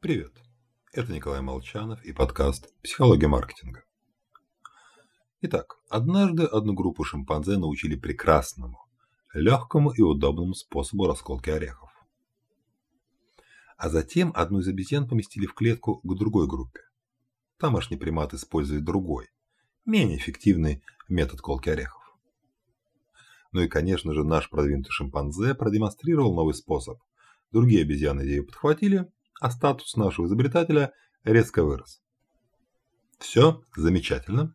Привет, это Николай Молчанов и подкаст «Психология маркетинга». Итак, однажды одну группу шимпанзе научили прекрасному, легкому и удобному способу расколки орехов. А затем одну из обезьян поместили в клетку к другой группе. Тамошний примат использует другой, менее эффективный метод колки орехов. Ну и, конечно же, наш продвинутый шимпанзе продемонстрировал новый способ. Другие обезьяны идею подхватили, а статус нашего изобретателя резко вырос. Все замечательно,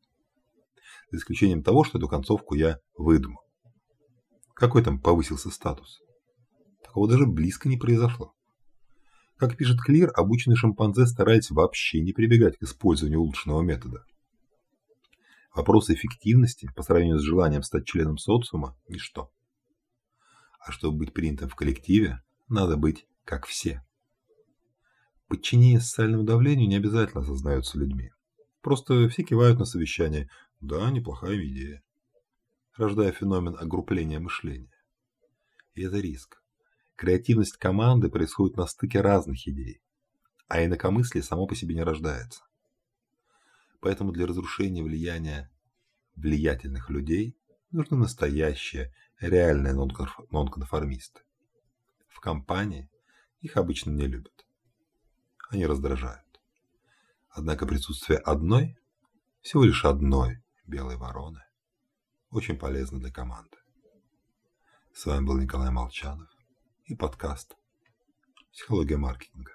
за исключением того, что эту концовку я выдумал. Какой там повысился статус? Такого даже близко не произошло. Как пишет Клир, обученный шимпанзе старается вообще не прибегать к использованию улучшенного метода. Вопрос эффективности по сравнению с желанием стать членом социума – ничто. А чтобы быть принятым в коллективе, надо быть как все. Подчинение социальному давлению не обязательно осознается людьми. Просто все кивают на совещание. Да, неплохая идея. Рождая феномен огрупления мышления. И это риск. Креативность команды происходит на стыке разных идей, а инакомыслие само по себе не рождается. Поэтому для разрушения влияния влиятельных людей нужны настоящие, реальные нонконформисты. В компании их обычно не любят они раздражают. Однако присутствие одной, всего лишь одной белой вороны, очень полезно для команды. С вами был Николай Молчанов и подкаст «Психология маркетинга».